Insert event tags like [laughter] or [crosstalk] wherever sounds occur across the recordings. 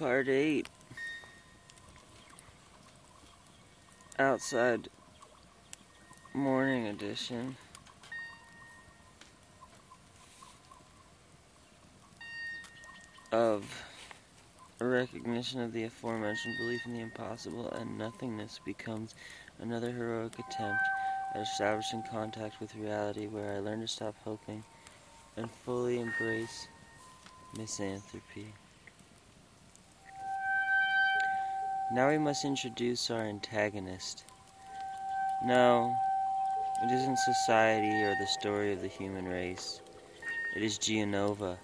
Part 8 Outside Morning Edition. Of a recognition of the aforementioned belief in the impossible and nothingness becomes another heroic attempt at establishing contact with reality where I learn to stop hoping and fully embrace misanthropy. Now we must introduce our antagonist. No, it isn't society or the story of the human race. It is Gianova,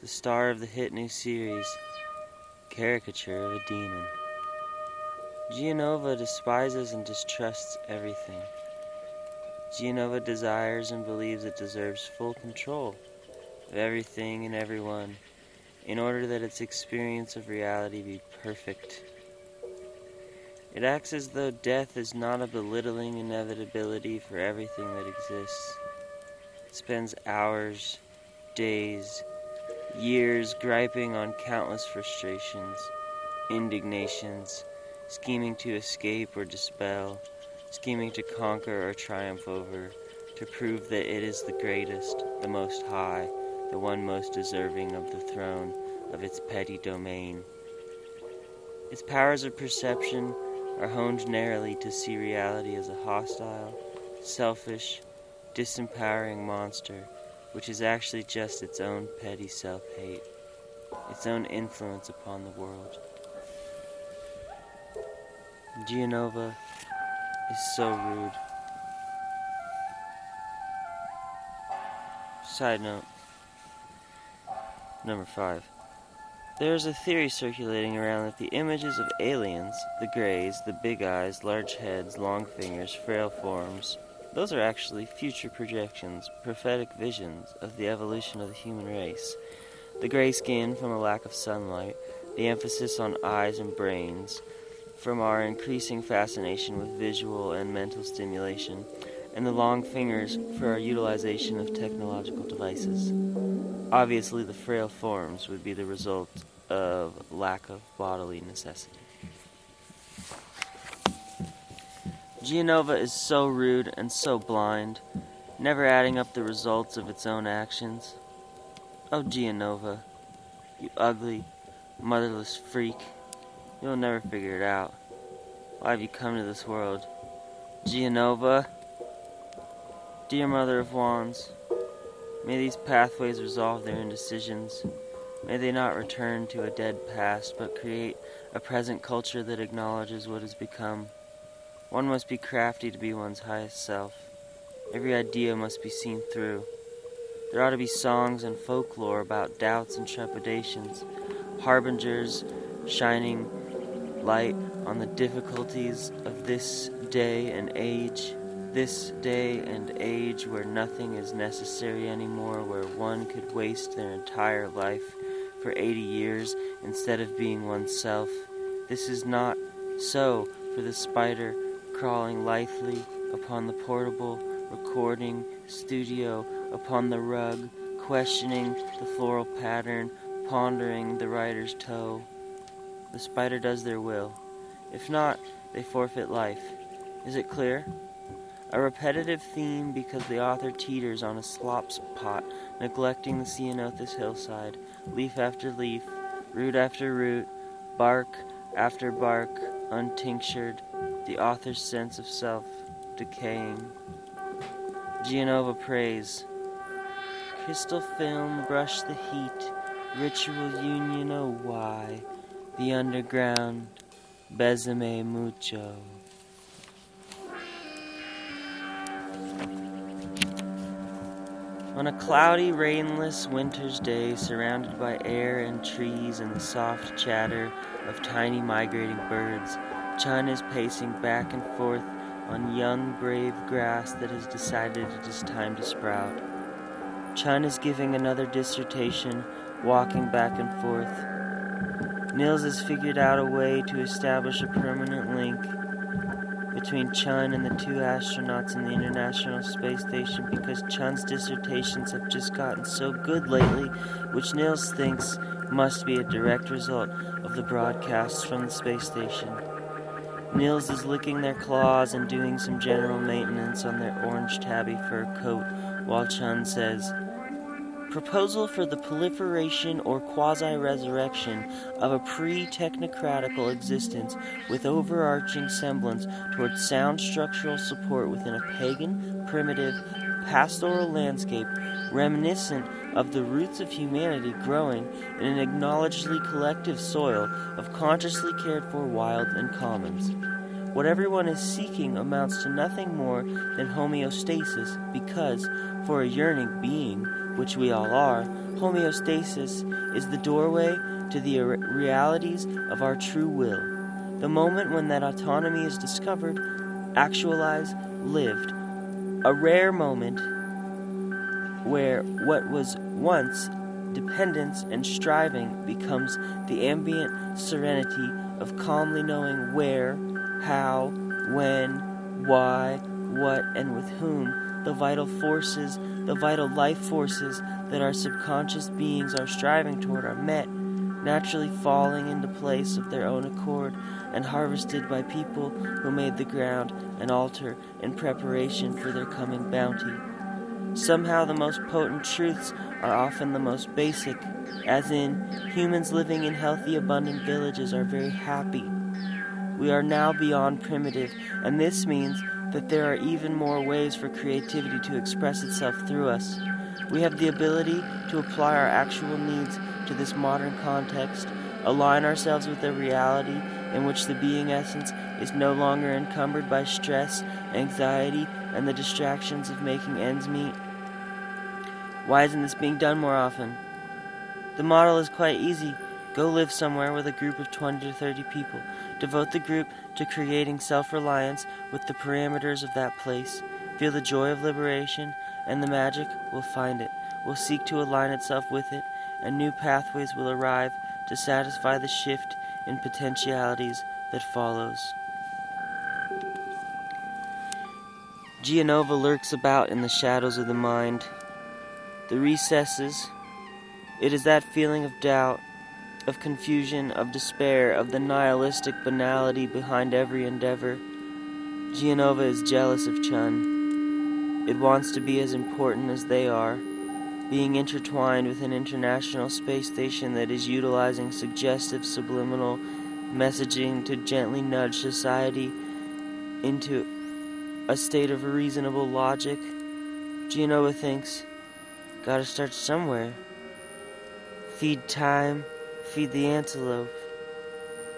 the star of the hit new series, Caricature of a Demon. Gianova despises and distrusts everything. Gianova desires and believes it deserves full control of everything and everyone in order that its experience of reality be perfect. It acts as though death is not a belittling inevitability for everything that exists. It spends hours, days, years griping on countless frustrations, indignations, scheming to escape or dispel, scheming to conquer or triumph over, to prove that it is the greatest, the most high, the one most deserving of the throne of its petty domain. Its powers of perception are honed narrowly to see reality as a hostile, selfish, disempowering monster, which is actually just its own petty self hate, its own influence upon the world. Gianova is so rude. Side note. Number 5. There is a theory circulating around that the images of aliens, the greys, the big eyes, large heads, long fingers, frail forms, those are actually future projections, prophetic visions of the evolution of the human race. The gray skin from a lack of sunlight, the emphasis on eyes and brains, from our increasing fascination with visual and mental stimulation, and the long fingers for our utilization of technological devices. Obviously, the frail forms would be the result of lack of bodily necessity. Gianova is so rude and so blind, never adding up the results of its own actions. Oh, Gianova, you ugly, motherless freak, you'll never figure it out. Why have you come to this world? Gianova, dear mother of wands, may these pathways resolve their indecisions. May they not return to a dead past, but create a present culture that acknowledges what has become. One must be crafty to be one's highest self. Every idea must be seen through. There ought to be songs and folklore about doubts and trepidations, harbingers shining light on the difficulties of this day and age, this day and age where nothing is necessary anymore, where one could waste their entire life for 80 years instead of being oneself. This is not so for the spider crawling lithely upon the portable recording studio, upon the rug, questioning the floral pattern, pondering the writer's toe. The spider does their will. If not, they forfeit life. Is it clear? A repetitive theme because the author teeters on a slop pot, neglecting the ceanothus hillside, leaf after leaf, root after root, bark after bark, untinctured, the author's sense of self decaying. Gianova prays. Crystal film brush the heat, ritual union, oh why? The underground, besame mucho. On a cloudy, rainless winter's day, surrounded by air and trees and the soft chatter of tiny migrating birds, Chun is pacing back and forth on young, brave grass that has decided it is time to sprout. Chun is giving another dissertation, walking back and forth. Nils has figured out a way to establish a permanent link between Chun and the two astronauts in the International Space Station because Chun's dissertations have just gotten so good lately, which Nils thinks must be a direct result of the broadcasts from the space station. Nils is licking their claws and doing some general maintenance on their orange tabby fur coat while Chun says, Proposal for the proliferation or quasi resurrection of a pre technocratical existence with overarching semblance towards sound structural support within a pagan, primitive, pastoral landscape reminiscent of the roots of humanity growing in an acknowledgedly collective soil of consciously cared for wild and commons. What everyone is seeking amounts to nothing more than homeostasis because, for a yearning being, which we all are, homeostasis is the doorway to the realities of our true will. The moment when that autonomy is discovered, actualized, lived. A rare moment where what was once dependence and striving becomes the ambient serenity of calmly knowing where, how, when, why, what, and with whom the vital forces the vital life forces that our subconscious beings are striving toward are met, naturally falling into place of their own accord and harvested by people who made the ground an altar in preparation for their coming bounty. Somehow, the most potent truths are often the most basic, as in, humans living in healthy, abundant villages are very happy. We are now beyond primitive, and this means that there are even more ways for creativity to express itself through us. We have the ability to apply our actual needs to this modern context, align ourselves with a reality in which the being essence is no longer encumbered by stress, anxiety, and the distractions of making ends meet. Why isn't this being done more often? The model is quite easy. Go live somewhere with a group of 20 to 30 people. Devote the group to creating self reliance with the parameters of that place. Feel the joy of liberation, and the magic will find it, will seek to align itself with it, and new pathways will arrive to satisfy the shift in potentialities that follows. Gianova lurks about in the shadows of the mind, the recesses. It is that feeling of doubt of confusion, of despair, of the nihilistic banality behind every endeavor. Gianova is jealous of Chun. It wants to be as important as they are, being intertwined with an international space station that is utilizing suggestive subliminal messaging to gently nudge society into a state of reasonable logic. Gianova thinks, gotta start somewhere. Feed time, feed the antelope.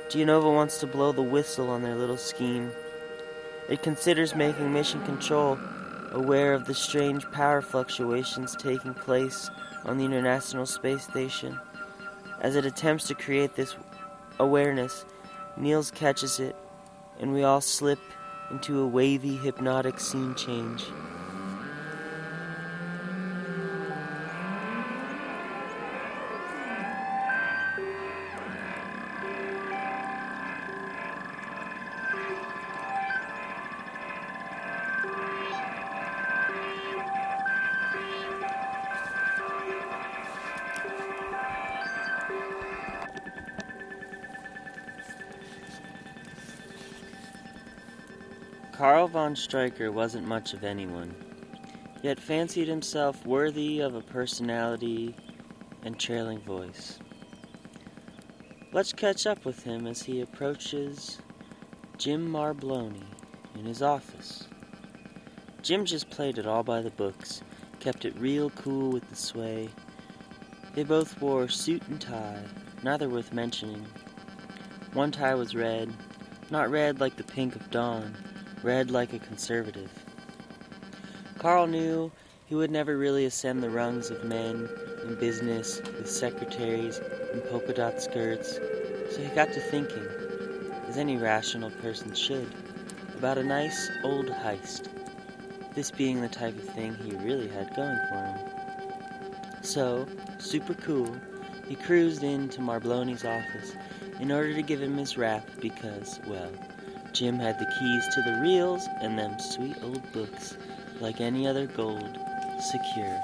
Gianova wants to blow the whistle on their little scheme. It considers making Mission Control aware of the strange power fluctuations taking place on the International Space Station. As it attempts to create this awareness, Nils catches it, and we all slip into a wavy, hypnotic scene change. Von Stryker wasn't much of anyone, yet fancied himself worthy of a personality and trailing voice. Let's catch up with him as he approaches Jim Marbloni in his office. Jim just played it all by the books, kept it real cool with the sway. They both wore suit and tie, neither worth mentioning. One tie was red, not red like the pink of dawn, read like a conservative. Carl knew he would never really ascend the rungs of men in business with secretaries and polka dot skirts, so he got to thinking, as any rational person should, about a nice old heist, this being the type of thing he really had going for him. So, super cool, he cruised into Marbloni's office in order to give him his rap because, well, Jim had the keys to the reels and them sweet old books, like any other gold, secure.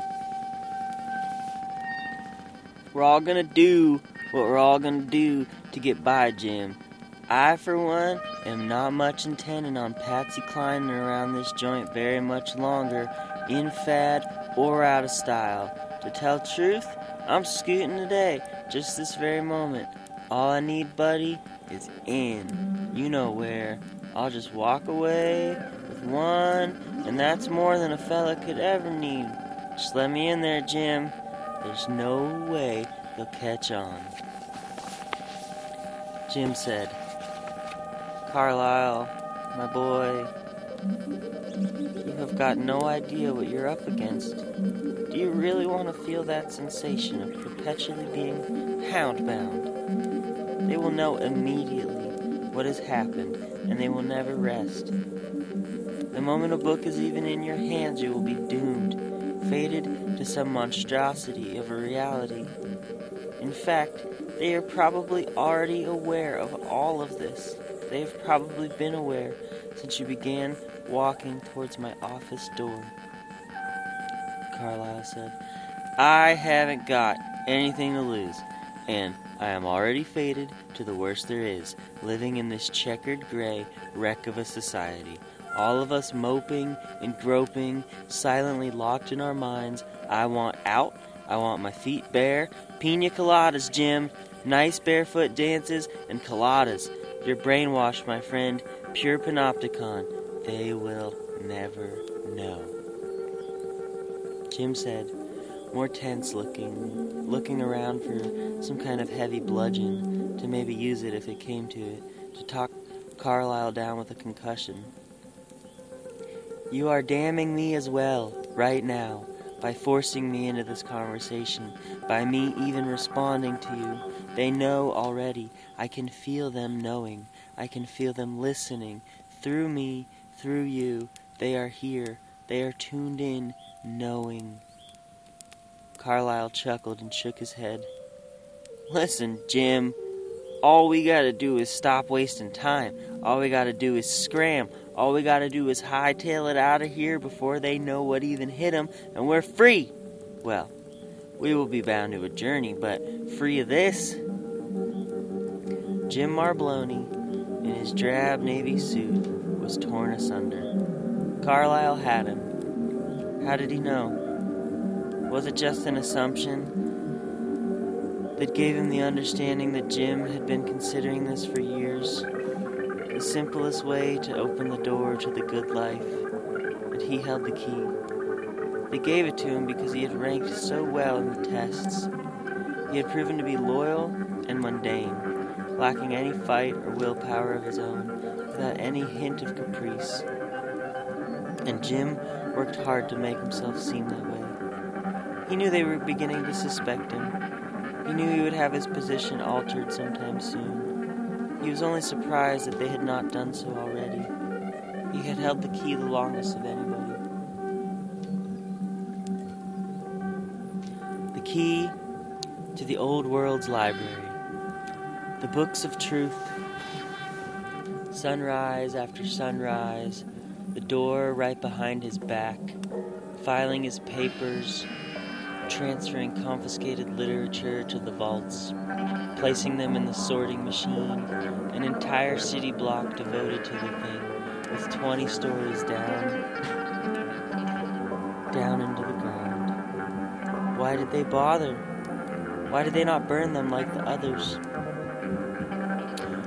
We're all gonna do what we're all gonna do to get by, Jim. I, for one, am not much intending on Patsy climbing around this joint very much longer, in fad or out of style. To tell truth, I'm scooting today, just this very moment. All I need, buddy, is in. You know where. I'll just walk away with one, and that's more than a fella could ever need. Just let me in there, Jim. There's no way they'll catch on. Jim said, Carlyle, my boy, you have got no idea what you're up against. Do you really want to feel that sensation of perpetually being houndbound? They will know immediately what has happened, and they will never rest. The moment a book is even in your hands, you will be doomed, fated to some monstrosity of a reality. In fact, they are probably already aware of all of this. They have probably been aware since you began walking towards my office door. Carlyle said, I haven't got anything to lose, and I am already fated to the worst there is, living in this checkered gray wreck of a society. All of us moping and groping, silently locked in our minds. I want out. I want my feet bare. Pina coladas, Jim. Nice barefoot dances and coladas. You're brainwashed, my friend. Pure panopticon. They will never know. Jim said, more tense looking, looking around for some kind of heavy bludgeon to maybe use it if it came to it, to talk Carlyle down with a concussion. You are damning me as well, right now, by forcing me into this conversation, by me even responding to you. They know already. I can feel them knowing. I can feel them listening. Through me, through you, they are here. They are tuned in, knowing. Carlyle chuckled and shook his head. Listen, Jim, all we gotta do is stop wasting time. All we gotta do is scram. All we gotta do is hightail it out of here before they know what even hit 'em, and we're free. Well, we will be bound to a journey, but free of this. Jim Marbloni, in his drab navy suit, was torn asunder. Carlyle had him. How did he know? Was it just an assumption that gave him the understanding that Jim had been considering this for years? The simplest way to open the door to the good life, that he held the key. They gave it to him because he had ranked so well in the tests. He had proven to be loyal and mundane, lacking any fight or willpower of his own, without any hint of caprice. And Jim worked hard to make himself seem that way. He knew they were beginning to suspect him. He knew he would have his position altered sometime soon. He was only surprised that they had not done so already. He had held the key the longest of anybody. The key to the old world's library. The books of truth. Sunrise after sunrise, the door right behind his back, filing his papers, transferring confiscated literature to the vaults, placing them in the sorting machine, an entire city block devoted to the thing, with 20 stories down, down into the ground. Why did they bother? Why did they not burn them like the others?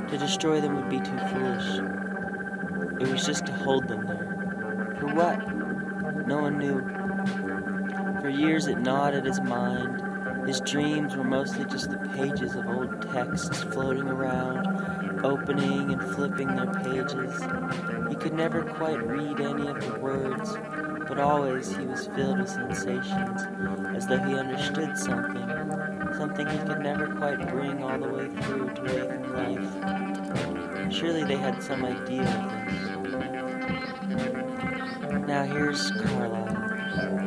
To destroy them would be too foolish. It was just to hold them there. For what? No one knew. Years it gnawed at his mind. His dreams were mostly just the pages of old texts floating around, opening and flipping their pages. He could never quite read any of the words, but always he was filled with sensations, as though he understood something, something he could never quite bring all the way through to waking life. Surely they had some idea of this. Now here's Carlyle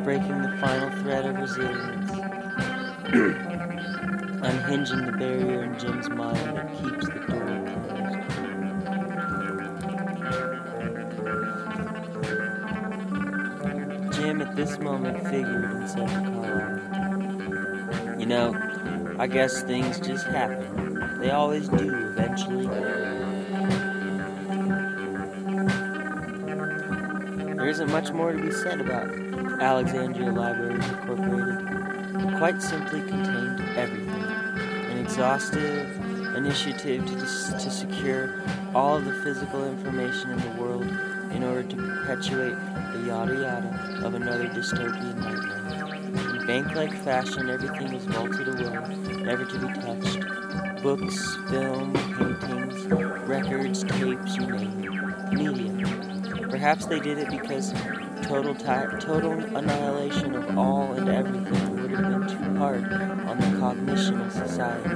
breaking the final thread of resilience, [clears throat] unhinging the barrier in Jim's mind that keeps the door closed. Jim at this moment figured and said Carl, You know, I guess things just happen. They always do eventually. There isn't much more to be said about it. Alexandria Libraries Incorporated. Quite simply contained everything. An exhaustive initiative to, to secure all of the physical information in the world in order to perpetuate the yada yada of another dystopian nightmare. In bank-like fashion, everything was vaulted away, never to be touched. Books, film, paintings, records, tapes, you name it. Media. Perhaps they did it because total, total annihilation of all and everything would have been too hard on the cognition of society.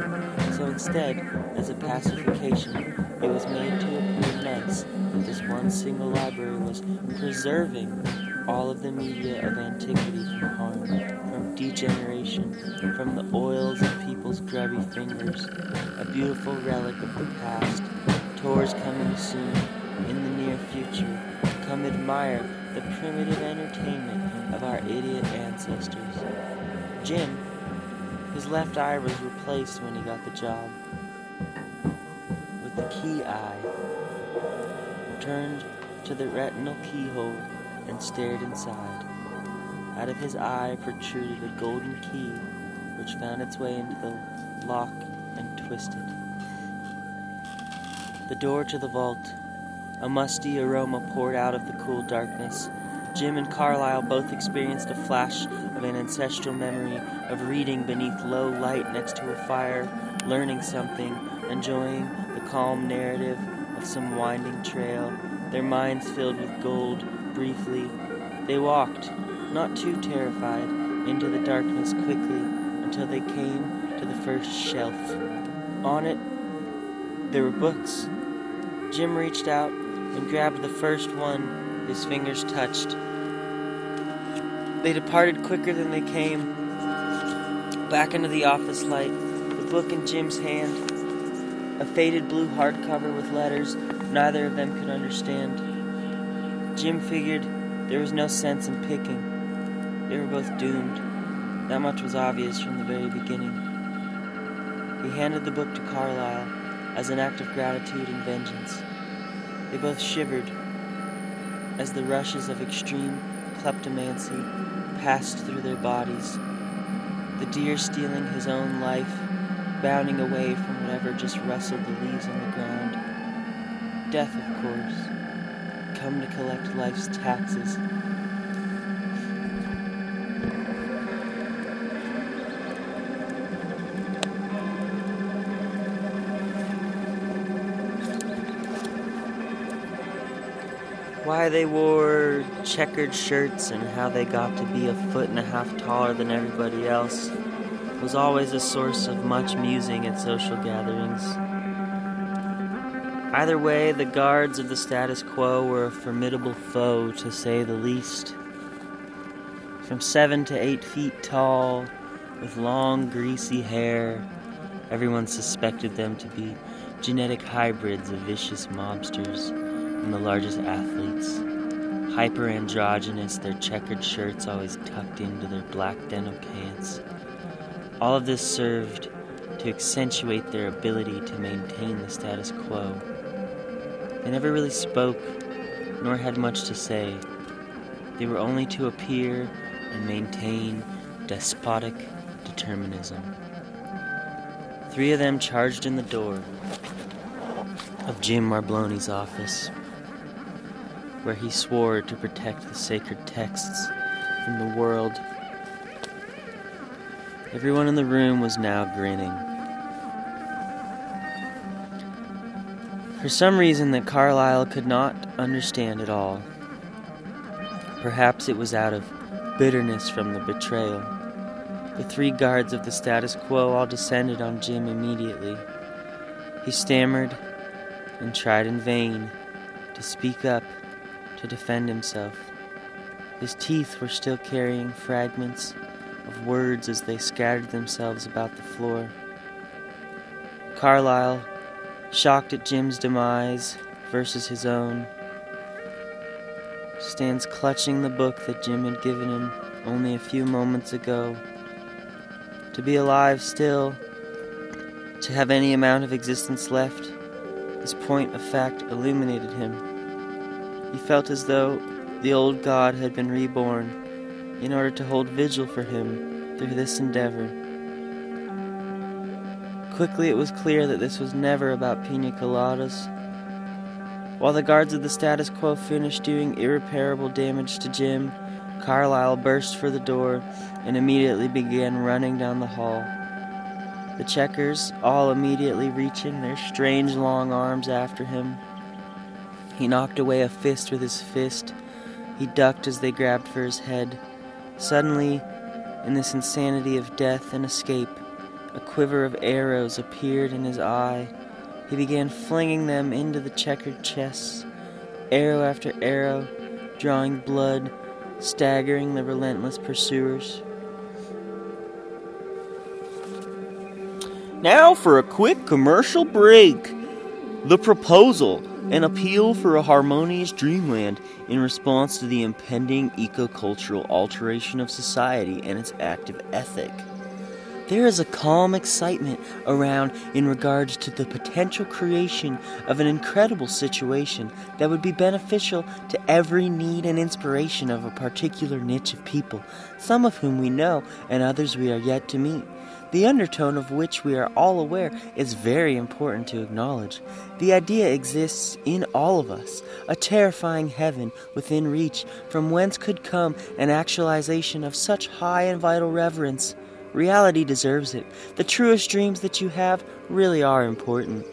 So instead, as a pacification, it was made to appear nice that this one single library was preserving all of the media of antiquity from harm, from degeneration, from the oils of people's grubby fingers, a beautiful relic of the past. Tours coming soon, in the near future. Come admire the primitive entertainment of our idiot ancestors. Jim, his left eye was replaced when he got the job with the key eye, turned to the retinal keyhole and stared inside. Out of his eye protruded a golden key which found its way into the lock and twisted. The door to the vault. A musty aroma poured out of the cool darkness. Jim and Carlyle both experienced a flash of an ancestral memory of reading beneath low light next to a fire, learning something, enjoying the calm narrative of some winding trail, their minds filled with gold briefly. They walked, not too terrified, into the darkness quickly until they came to the first shelf. On it, there were books. Jim reached out and grabbed the first one his fingers touched. They departed quicker than they came, back into the office light, the book in Jim's hand, a faded blue hardcover with letters neither of them could understand. Jim figured there was no sense in picking. They were both doomed. That much was obvious from the very beginning. He handed the book to Carlyle as an act of gratitude and vengeance. They both shivered as the rushes of extreme kleptomancy passed through their bodies. The deer stealing his own life, bounding away from whatever just rustled the leaves on the ground. Death, of course, come to collect life's taxes. Why they wore checkered shirts and how they got to be a foot and a half taller than everybody else was always a source of much musing at social gatherings. Either way, the guards of the status quo were a formidable foe, to say the least. From seven to eight feet tall, with long, greasy hair, everyone suspected them to be genetic hybrids of vicious mobsters and the largest athletes. Hyper androgynous, their checkered shirts always tucked into their black denim pants. All of this served to accentuate their ability to maintain the status quo. They never really spoke, nor had much to say. They were only to appear and maintain despotic determinism. Three of them charged in the door of Jim Marbloni's office where he swore to protect the sacred texts from the world. Everyone in the room was now grinning. For some reason that Carlyle could not understand at all. Perhaps it was out of bitterness from the betrayal. The three guards of the status quo all descended on Jim immediately. He stammered and tried in vain to speak up to defend himself. His teeth were still carrying fragments of words as they scattered themselves about the floor. Carlyle, shocked at Jim's demise versus his own, stands clutching the book that Jim had given him only a few moments ago. To be alive still, to have any amount of existence left, this point of fact illuminated him. He felt as though the old god had been reborn in order to hold vigil for him through this endeavor. Quickly it was clear that this was never about pina coladas. While the guards of the status quo finished doing irreparable damage to Jim, Carlyle burst for the door and immediately began running down the hall. The checkers all immediately reaching their strange long arms after him. He knocked away a fist with his fist. He ducked as they grabbed for his head. Suddenly, in this insanity of death and escape, a quiver of arrows appeared in his eye. He began flinging them into the checkered chests, arrow after arrow, drawing blood, staggering the relentless pursuers. Now for a quick commercial break. The proposal an appeal for a harmonious dreamland in response to the impending ecocultural alteration of society and its active ethic. There is a calm excitement around in regards to the potential creation of an incredible situation that would be beneficial to every need and inspiration of a particular niche of people, some of whom we know and others we are yet to meet. The undertone of which we are all aware is very important to acknowledge. The idea exists in all of us, a terrifying heaven within reach, from whence could come an actualization of such high and vital reverence. Reality deserves it. The truest dreams that you have really are important.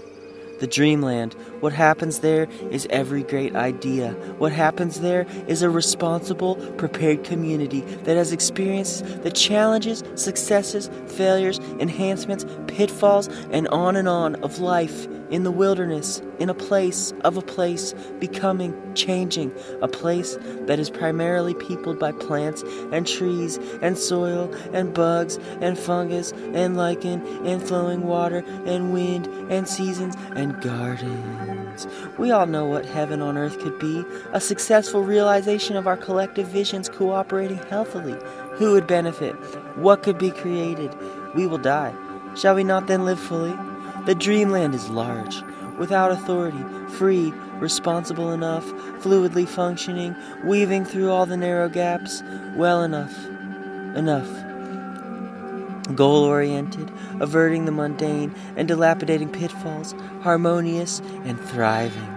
The dreamland, what happens there is every great idea. What happens there is a responsible, prepared community that has experienced the challenges, successes, failures, enhancements, pitfalls, and on and on of life in the wilderness, in a place of a place, becoming, changing, a place that is primarily peopled by plants and trees and soil and bugs and fungus and lichen and flowing water and wind and seasons and gardens. We all know what heaven on earth could be a successful realization of our collective visions cooperating healthily. Who would benefit? What could be created? We will die. Shall we not then live fully? The dreamland is large, without authority, free, responsible enough, fluidly functioning, weaving through all the narrow gaps, well enough. Enough. Goal oriented, averting the mundane and dilapidating pitfalls, harmonious and thriving.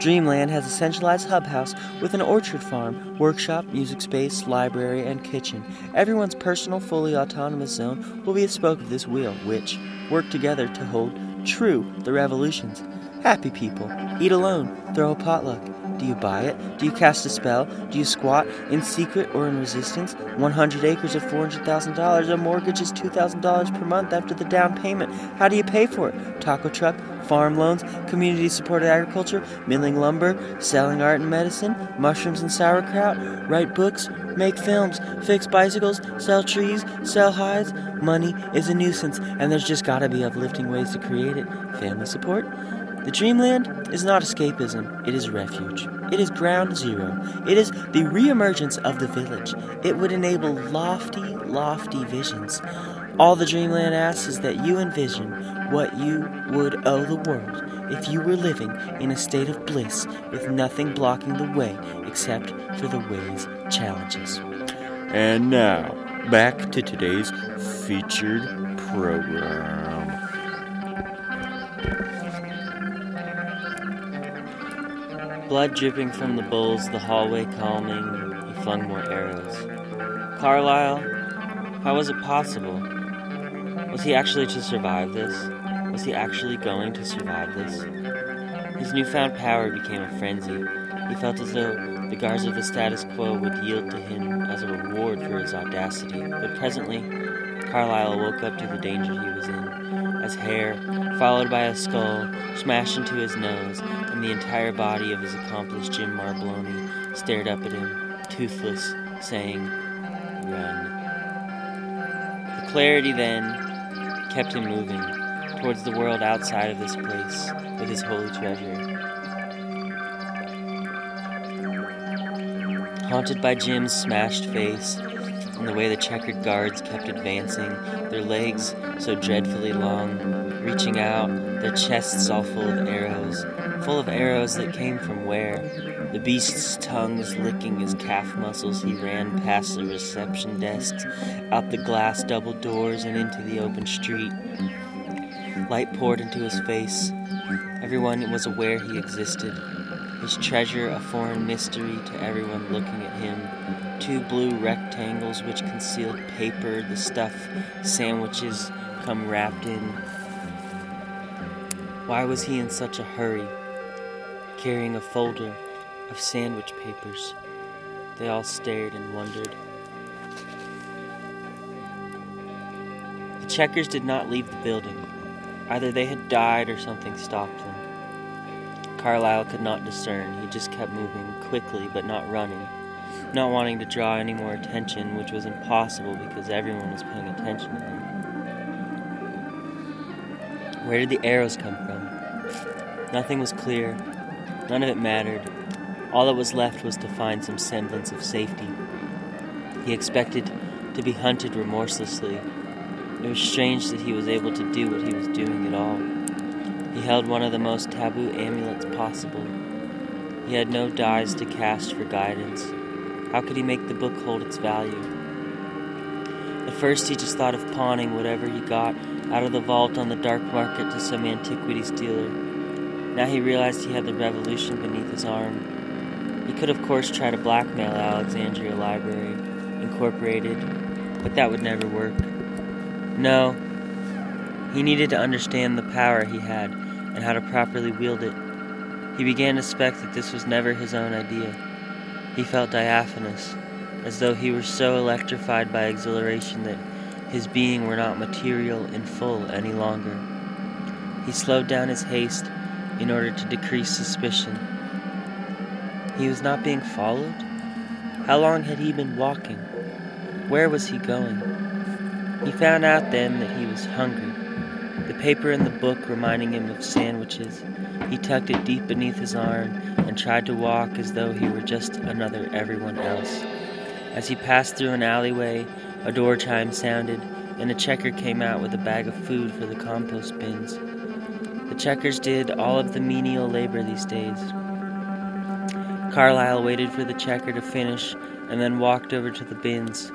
Dreamland has a centralized hub house with an orchard farm, workshop, music space, library, and kitchen. Everyone's personal, fully autonomous zone will be a spoke of this wheel, which work together to hold true the revolutions. Happy people, eat alone, throw a potluck. Do you buy it? Do you cast a spell? Do you squat in secret or in resistance? 100 acres of $400,000. A mortgage is $2,000 per month after the down payment. How do you pay for it? Taco truck, farm loans, community supported agriculture, milling lumber, selling art and medicine, mushrooms and sauerkraut, write books, make films, fix bicycles, sell trees, sell hides. Money is a nuisance, and there's just gotta be uplifting ways to create it. Family support? The dreamland is not escapism, it is refuge. It is ground zero. It is the reemergence of the village. It would enable lofty, lofty visions. All the dreamland asks is that you envision what you would owe the world if you were living in a state of bliss with nothing blocking the way except for the way's challenges. And now, back to today's featured program. Blood dripping from the bulls, the hallway calming, he flung more arrows. Carlyle, how was it possible? Was he actually to survive this? Was he actually going to survive this? His newfound power became a frenzy. He felt as though the guards of the status quo would yield to him as a reward for his audacity. But presently, Carlyle woke up to the danger he was in, as hair, followed by a skull, smashed into his nose, and the entire body of his accomplice Jim Marbloni stared up at him, toothless, saying, Run. The clarity then kept him moving towards the world outside of this place with his holy treasure. haunted by Jim's smashed face and the way the checkered guards kept advancing, their legs so dreadfully long, reaching out, their chests all full of arrows, full of arrows that came from where? The beast's tongues licking his calf muscles, he ran past the reception desks, out the glass double doors, and into the open street. Light poured into his face. Everyone was aware he existed. His treasure a foreign mystery to everyone looking at him two blue rectangles which concealed paper, the stuff sandwiches come wrapped in. Why was he in such a hurry, carrying a folder of sandwich papers? They all stared and wondered. The checkers did not leave the building. Either they had died or something stopped them. Carlyle could not discern. He just kept moving, quickly but not running not wanting to draw any more attention, which was impossible because everyone was paying attention to him. Where did the arrows come from? Nothing was clear. None of it mattered. All that was left was to find some semblance of safety. He expected to be hunted remorselessly. It was strange that he was able to do what he was doing at all. He held one of the most taboo amulets possible. He had no dies to cast for guidance. How could he make the book hold its value? At first, he just thought of pawning whatever he got out of the vault on the dark market to some antiquities dealer. Now he realized he had the revolution beneath his arm. He could, of course, try to blackmail Alexandria Library Incorporated, but that would never work. No, he needed to understand the power he had and how to properly wield it. He began to suspect that this was never his own idea. He felt diaphanous, as though he were so electrified by exhilaration that his being were not material in full any longer. He slowed down his haste in order to decrease suspicion. He was not being followed? How long had he been walking? Where was he going? He found out then that he was hungry. Paper in the book reminding him of sandwiches. He tucked it deep beneath his arm and tried to walk as though he were just another everyone else. As he passed through an alleyway, a door chime sounded, and a checker came out with a bag of food for the compost bins. The checkers did all of the menial labor these days. Carlyle waited for the checker to finish and then walked over to the bins.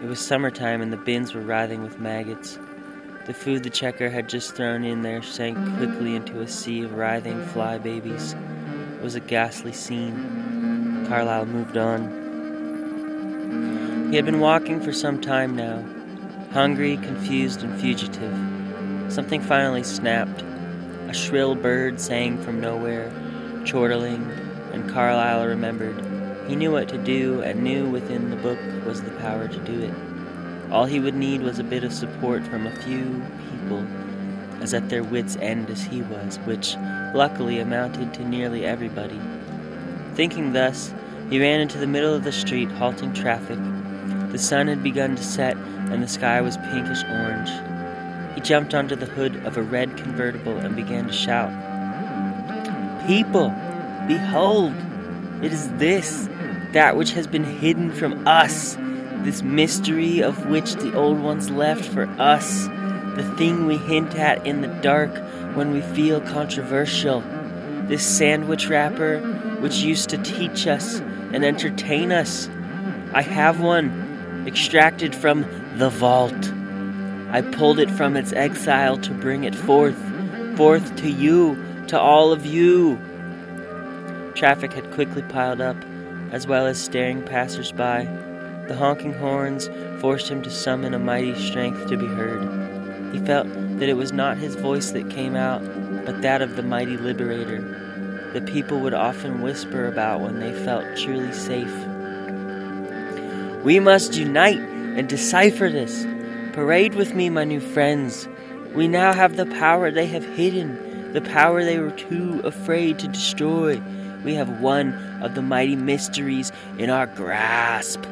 It was summertime and the bins were writhing with maggots. The food the checker had just thrown in there sank quickly into a sea of writhing fly babies. It was a ghastly scene. Carlyle moved on. He had been walking for some time now, hungry, confused, and fugitive. Something finally snapped. A shrill bird sang from nowhere, chortling, and Carlyle remembered. He knew what to do and knew within the book was the power to do it. All he would need was a bit of support from a few people as at their wits' end as he was, which luckily amounted to nearly everybody. Thinking thus, he ran into the middle of the street, halting traffic. The sun had begun to set, and the sky was pinkish orange. He jumped onto the hood of a red convertible and began to shout, People, behold, it is this, that which has been hidden from us, this mystery of which the old ones left for us the thing we hint at in the dark when we feel controversial. This sandwich wrapper, which used to teach us and entertain us. I have one, extracted from the vault. I pulled it from its exile to bring it forth, forth to you, to all of you. Traffic had quickly piled up, as well as staring passers-by. The honking horns forced him to summon a mighty strength to be heard. He felt that it was not his voice that came out, but that of the mighty liberator, that people would often whisper about when they felt truly safe. We must unite and decipher this. Parade with me, my new friends. We now have the power they have hidden, the power they were too afraid to destroy. We have one of the mighty mysteries in our grasp.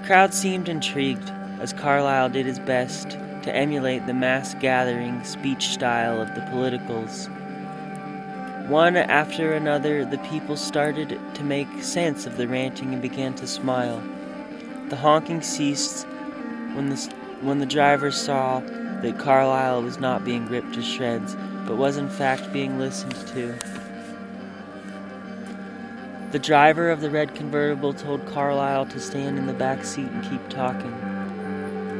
The crowd seemed intrigued as Carlyle did his best to emulate the mass gathering speech style of the politicals. One after another, the people started to make sense of the ranting and began to smile. The honking ceased when the, when the driver saw that Carlyle was not being ripped to shreds, but was in fact being listened to. The driver of the red convertible told Carlyle to stand in the back seat and keep talking.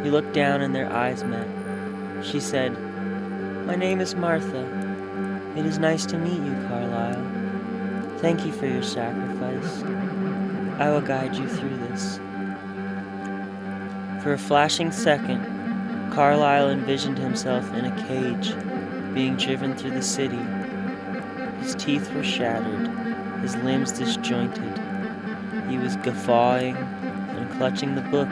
He looked down and their eyes met. She said, My name is Martha. It is nice to meet you, Carlyle. Thank you for your sacrifice. I will guide you through this. For a flashing second, Carlyle envisioned himself in a cage, being driven through the city. His teeth were shattered, his limbs disjointed. He was guffawing and clutching the book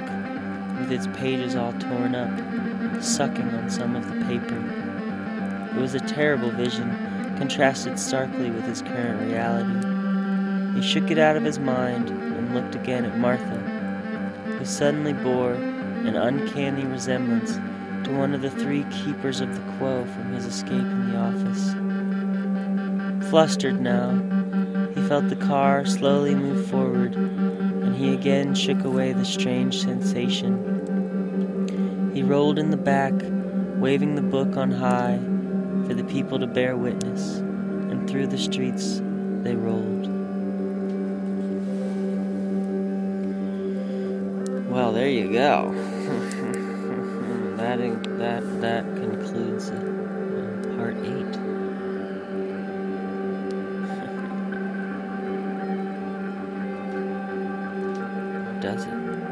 with its pages all torn up, sucking on some of the paper. It was a terrible vision, contrasted starkly with his current reality. He shook it out of his mind and looked again at Martha, who suddenly bore an uncanny resemblance to one of the three keepers of the quo from his escape in the office. Flustered now, felt the car slowly move forward, and he again shook away the strange sensation. He rolled in the back, waving the book on high for the people to bear witness, and through the streets they rolled. Well, there you go. [laughs] that that that concludes uh, does it?